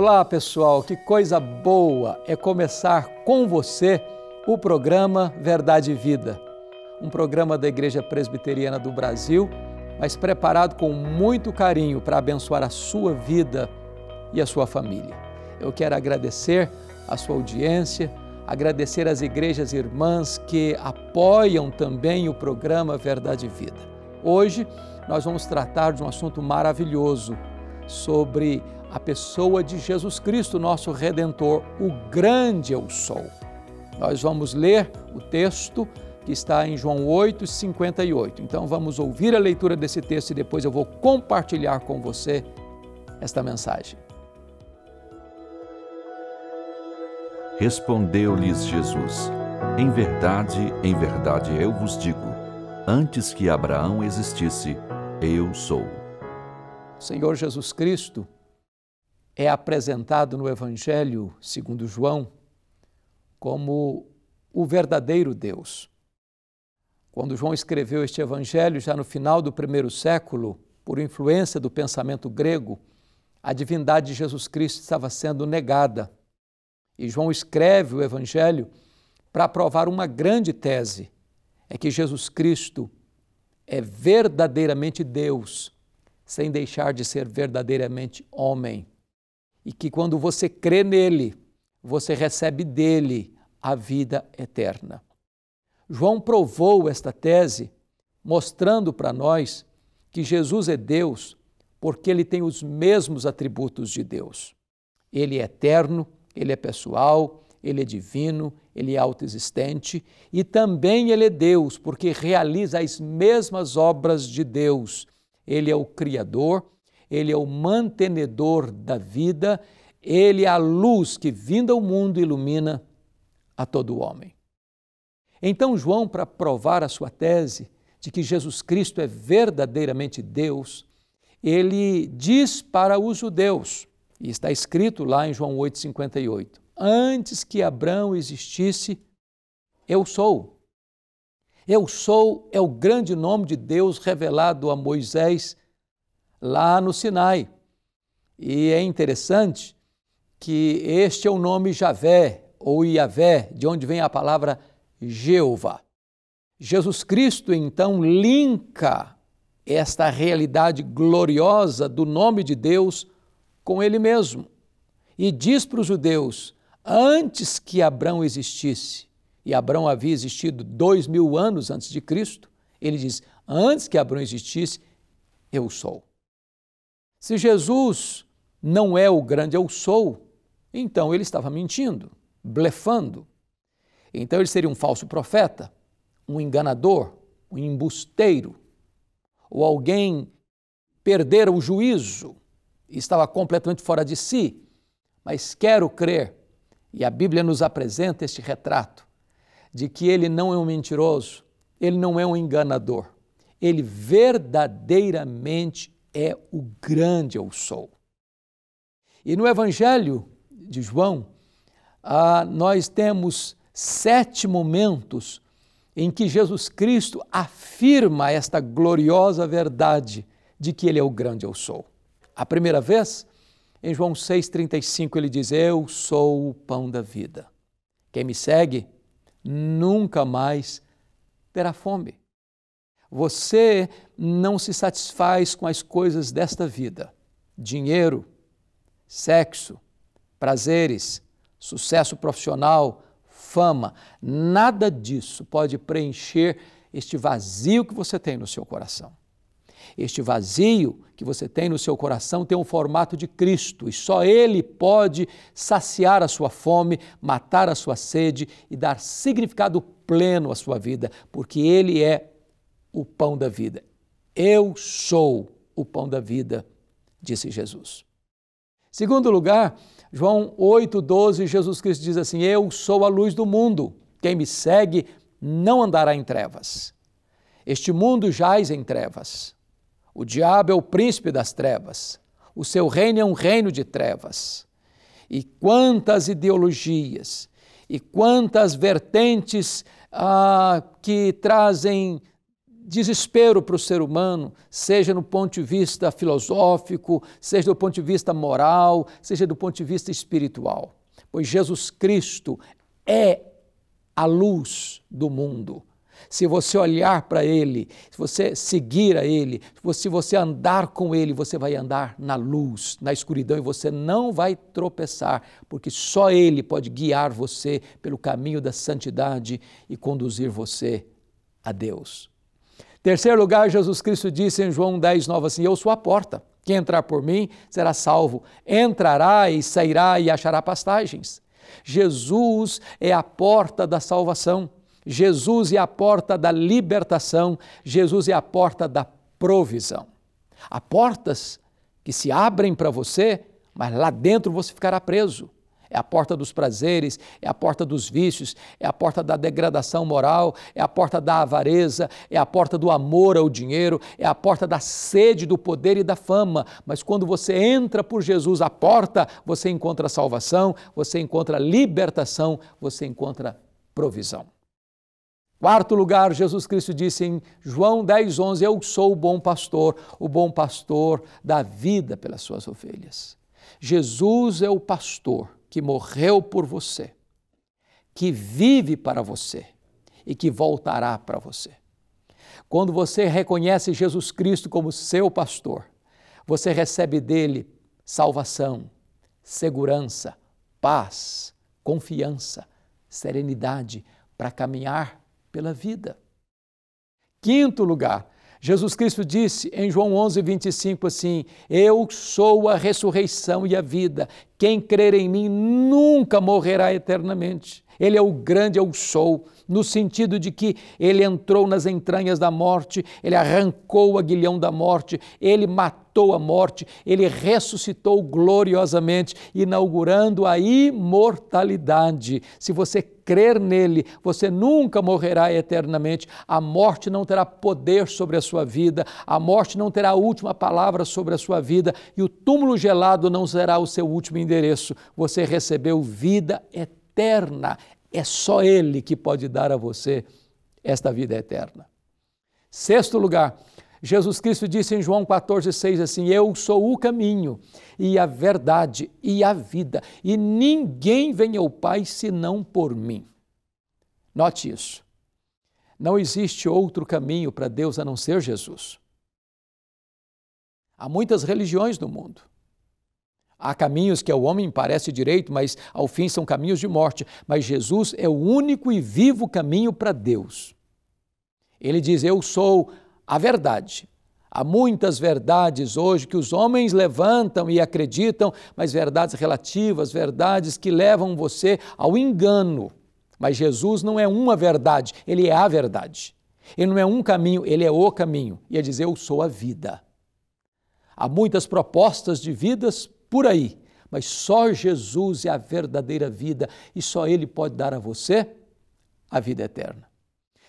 Olá, pessoal, que coisa boa é começar com você o programa Verdade e Vida. Um programa da Igreja Presbiteriana do Brasil, mas preparado com muito carinho para abençoar a sua vida e a sua família. Eu quero agradecer a sua audiência, agradecer às igrejas irmãs que apoiam também o programa Verdade e Vida. Hoje nós vamos tratar de um assunto maravilhoso sobre a pessoa de Jesus Cristo, nosso Redentor, o grande eu sou. Nós vamos ler o texto que está em João 8, 58. Então vamos ouvir a leitura desse texto e depois eu vou compartilhar com você esta mensagem. Respondeu-lhes Jesus: Em verdade, em verdade eu vos digo, antes que Abraão existisse, eu sou. Senhor Jesus Cristo, é apresentado no Evangelho segundo João como o verdadeiro Deus. Quando João escreveu este Evangelho, já no final do primeiro século, por influência do pensamento grego, a divindade de Jesus Cristo estava sendo negada. E João escreve o Evangelho para provar uma grande tese: é que Jesus Cristo é verdadeiramente Deus, sem deixar de ser verdadeiramente homem e que quando você crê nele, você recebe dele a vida eterna. João provou esta tese, mostrando para nós que Jesus é Deus porque ele tem os mesmos atributos de Deus. Ele é eterno, ele é pessoal, ele é divino, ele é autoexistente e também ele é Deus porque realiza as mesmas obras de Deus. Ele é o Criador ele é o mantenedor da vida, ele é a luz que, vinda ao mundo, ilumina a todo homem. Então, João, para provar a sua tese de que Jesus Cristo é verdadeiramente Deus, ele diz para os judeus, e está escrito lá em João 8,58, antes que Abraão existisse, eu sou. Eu sou é o grande nome de Deus revelado a Moisés lá no Sinai. E é interessante que este é o nome Javé ou Iavé, de onde vem a palavra Jeová. Jesus Cristo então linka esta realidade gloriosa do nome de Deus com Ele mesmo e diz para os judeus: antes que Abraão existisse, e Abraão havia existido dois mil anos antes de Cristo, ele diz: antes que Abraão existisse, eu sou. Se Jesus não é o grande eu sou, então ele estava mentindo, blefando. Então ele seria um falso profeta, um enganador, um embusteiro, ou alguém perdera o juízo e estava completamente fora de si. Mas quero crer, e a Bíblia nos apresenta este retrato, de que ele não é um mentiroso, ele não é um enganador, ele verdadeiramente é o grande eu sou. E no Evangelho de João, ah, nós temos sete momentos em que Jesus Cristo afirma esta gloriosa verdade de que Ele é o grande eu sou. A primeira vez, em João 6,35, ele diz: Eu sou o pão da vida. Quem me segue nunca mais terá fome. Você não se satisfaz com as coisas desta vida, dinheiro, sexo, prazeres, sucesso profissional, fama, nada disso pode preencher este vazio que você tem no seu coração. Este vazio que você tem no seu coração tem um formato de Cristo e só Ele pode saciar a sua fome, matar a sua sede e dar significado pleno à sua vida, porque Ele é o pão da vida. Eu sou o pão da vida, disse Jesus. Segundo lugar, João 8,12, Jesus Cristo diz assim: Eu sou a luz do mundo. Quem me segue não andará em trevas. Este mundo jaz em trevas. O diabo é o príncipe das trevas. O seu reino é um reino de trevas. E quantas ideologias e quantas vertentes ah, que trazem desespero para o ser humano, seja no ponto de vista filosófico, seja do ponto de vista moral, seja do ponto de vista espiritual. Pois Jesus Cristo é a luz do mundo. Se você olhar para Ele, se você seguir a Ele, se você andar com Ele, você vai andar na luz, na escuridão e você não vai tropeçar, porque só Ele pode guiar você pelo caminho da santidade e conduzir você a Deus. Terceiro lugar, Jesus Cristo disse em João 10, 9 assim: Eu sou a porta. Quem entrar por mim será salvo. Entrará e sairá e achará pastagens. Jesus é a porta da salvação. Jesus é a porta da libertação. Jesus é a porta da provisão. Há portas que se abrem para você, mas lá dentro você ficará preso é a porta dos prazeres, é a porta dos vícios, é a porta da degradação moral, é a porta da avareza, é a porta do amor ao dinheiro, é a porta da sede do poder e da fama. Mas quando você entra por Jesus à porta, você encontra salvação, você encontra libertação, você encontra provisão. Quarto lugar, Jesus Cristo disse em João 10, 11: Eu sou o bom pastor, o bom pastor da vida pelas suas ovelhas. Jesus é o pastor que morreu por você, que vive para você e que voltará para você. Quando você reconhece Jesus Cristo como seu pastor, você recebe dele salvação, segurança, paz, confiança, serenidade para caminhar pela vida. Quinto lugar, Jesus Cristo disse em João 11, 25 assim: Eu sou a ressurreição e a vida. Quem crer em mim nunca morrerá eternamente. Ele é o grande eu sou, no sentido de que ele entrou nas entranhas da morte, ele arrancou o aguilhão da morte, ele matou a morte, ele ressuscitou gloriosamente, inaugurando a imortalidade. Se você crer nele, você nunca morrerá eternamente. A morte não terá poder sobre a sua vida, a morte não terá a última palavra sobre a sua vida e o túmulo gelado não será o seu último endereço. Você recebeu vida eterna. É só ele que pode dar a você esta vida eterna. Sexto lugar, Jesus Cristo disse em João 14,6 assim: Eu sou o caminho e a verdade e a vida, e ninguém vem ao Pai senão por mim. Note isso. Não existe outro caminho para Deus a não ser Jesus. Há muitas religiões no mundo. Há caminhos que ao homem parece direito, mas ao fim são caminhos de morte. Mas Jesus é o único e vivo caminho para Deus. Ele diz: Eu sou a verdade. Há muitas verdades hoje que os homens levantam e acreditam, mas verdades relativas, verdades que levam você ao engano. Mas Jesus não é uma verdade, ele é a verdade. Ele não é um caminho, ele é o caminho. E é dizer, eu sou a vida. Há muitas propostas de vidas por aí, mas só Jesus é a verdadeira vida e só Ele pode dar a você a vida eterna.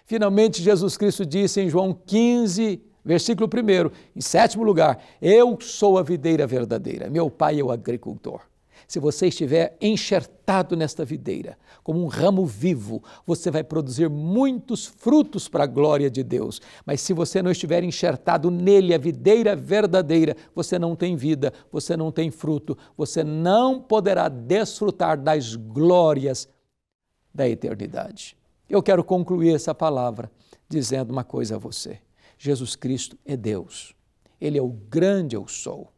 Finalmente, Jesus Cristo disse em João 15, versículo 1, em sétimo lugar: Eu sou a videira verdadeira, meu pai é o agricultor. Se você estiver enxertado nesta videira, como um ramo vivo, você vai produzir muitos frutos para a glória de Deus. Mas se você não estiver enxertado nele, a videira verdadeira, você não tem vida, você não tem fruto, você não poderá desfrutar das glórias da eternidade. Eu quero concluir essa palavra dizendo uma coisa a você: Jesus Cristo é Deus. Ele é o grande eu sou.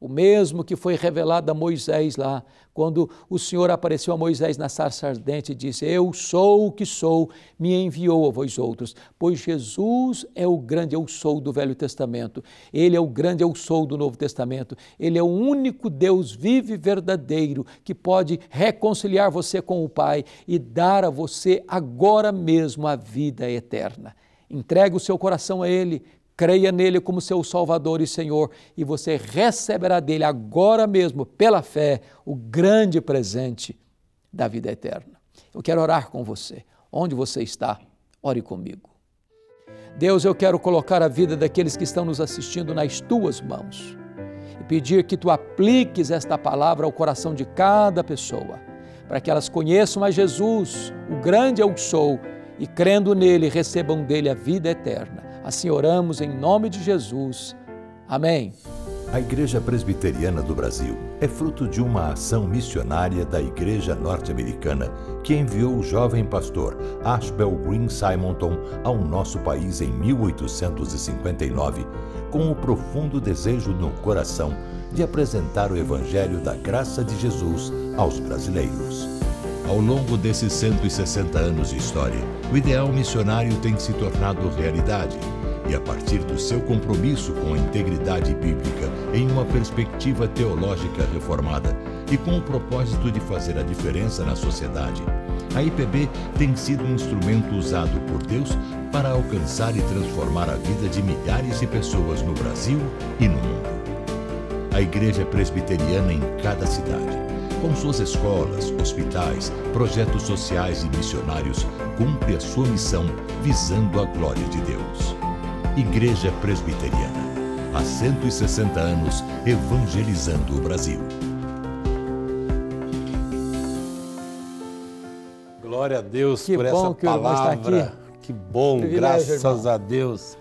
O mesmo que foi revelado a Moisés lá, quando o Senhor apareceu a Moisés na sarça ardente e disse: Eu sou o que sou, me enviou a vós outros. Pois Jesus é o grande eu sou do Velho Testamento, ele é o grande eu sou do Novo Testamento, ele é o único Deus vivo e verdadeiro que pode reconciliar você com o Pai e dar a você agora mesmo a vida eterna. Entregue o seu coração a Ele, creia nele como seu Salvador e Senhor, e você receberá dele agora mesmo, pela fé, o grande presente da vida eterna. Eu quero orar com você. Onde você está, ore comigo. Deus, eu quero colocar a vida daqueles que estão nos assistindo nas tuas mãos e pedir que tu apliques esta palavra ao coração de cada pessoa, para que elas conheçam a Jesus, o grande eu sou, e crendo nele recebam dele a vida eterna Assim oramos em nome de Jesus. Amém. A Igreja Presbiteriana do Brasil é fruto de uma ação missionária da Igreja Norte-Americana que enviou o jovem pastor Ashbel Green Simonton ao nosso país em 1859, com o profundo desejo no coração de apresentar o Evangelho da graça de Jesus aos brasileiros. Ao longo desses 160 anos de história, o ideal missionário tem se tornado realidade e a partir do seu compromisso com a integridade bíblica em uma perspectiva teológica reformada e com o propósito de fazer a diferença na sociedade, a IPB tem sido um instrumento usado por Deus para alcançar e transformar a vida de milhares de pessoas no Brasil e no mundo. A Igreja Presbiteriana em cada cidade, com suas escolas, hospitais, projetos sociais e missionários, cumpre a sua missão visando a glória de Deus. Igreja Presbiteriana. Há 160 anos evangelizando o Brasil. Glória a Deus que por essa palavra. Que bom, graças irmão. a Deus.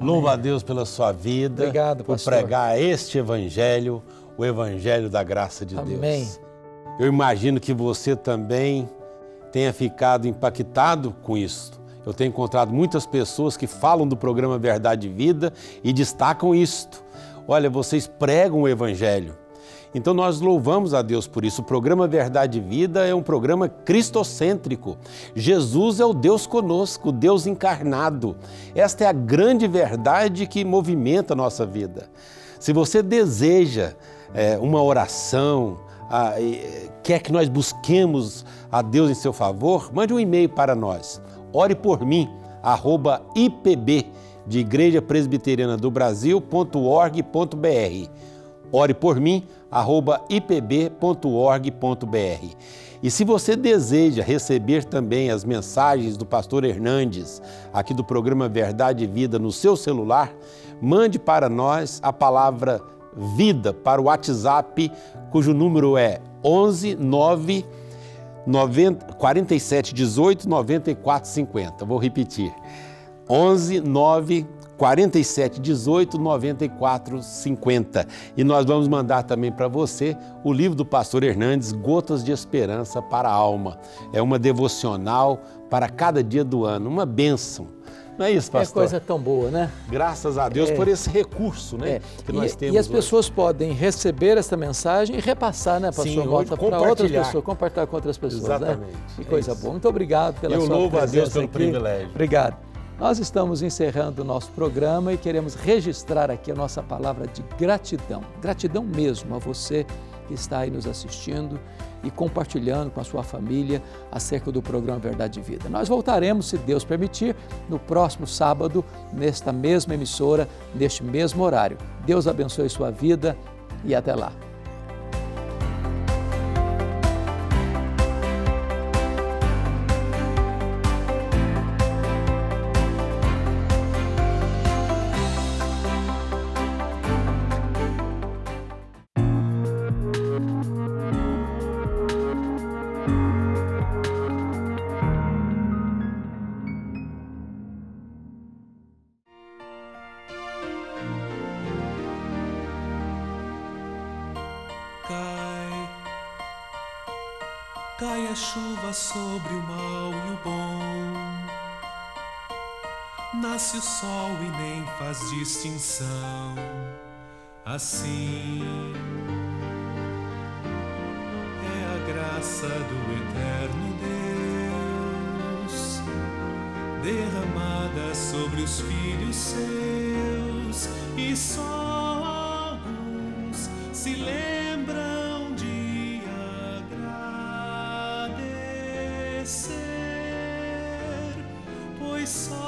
Louva a Deus pela sua vida. Obrigado, por pregar este evangelho, o evangelho da graça de Amém. Deus. Eu imagino que você também tenha ficado impactado com isso eu tenho encontrado muitas pessoas que falam do programa Verdade e Vida e destacam isto. Olha, vocês pregam o Evangelho. Então nós louvamos a Deus por isso. O programa Verdade e Vida é um programa cristocêntrico. Jesus é o Deus conosco, o Deus encarnado. Esta é a grande verdade que movimenta a nossa vida. Se você deseja é, uma oração, a, quer que nós busquemos a Deus em seu favor, mande um e-mail para nós ore por mim, arroba IPB, de Igreja Presbiteriana do Brasil.org.br. Ore por mim, arroba ipb.org.br. E se você deseja receber também as mensagens do pastor Hernandes, aqui do programa Verdade e Vida, no seu celular, mande para nós a palavra vida para o WhatsApp, cujo número é 11 9 90, 47 18 94 50. Vou repetir. 11 9 47 18 94 50. E nós vamos mandar também para você o livro do pastor Hernandes, Gotas de Esperança para a Alma. É uma devocional para cada dia do ano, uma bênção não é isso, é pastor? É coisa tão boa, né? Graças a Deus é. por esse recurso, né? É. Que nós e, temos. E as hoje. pessoas podem receber essa mensagem e repassar, né, pastor? Sim, Volta para outras pessoas, compartilhar com outras pessoas, né? Exatamente. Né? Que coisa boa. Muito obrigado pela Eu sua louvo a Deus pelo aqui. privilégio. Obrigado. Nós estamos encerrando o nosso programa e queremos registrar aqui a nossa palavra de gratidão. Gratidão mesmo a você que está aí nos assistindo e compartilhando com a sua família acerca do programa Verdade e Vida. Nós voltaremos, se Deus permitir, no próximo sábado, nesta mesma emissora, neste mesmo horário. Deus abençoe sua vida e até lá. Sobre o mal e o bom. Nasce o sol e nem faz distinção. Assim é a graça do eterno Deus derramada sobre os filhos seus e só alguns se lembram soul.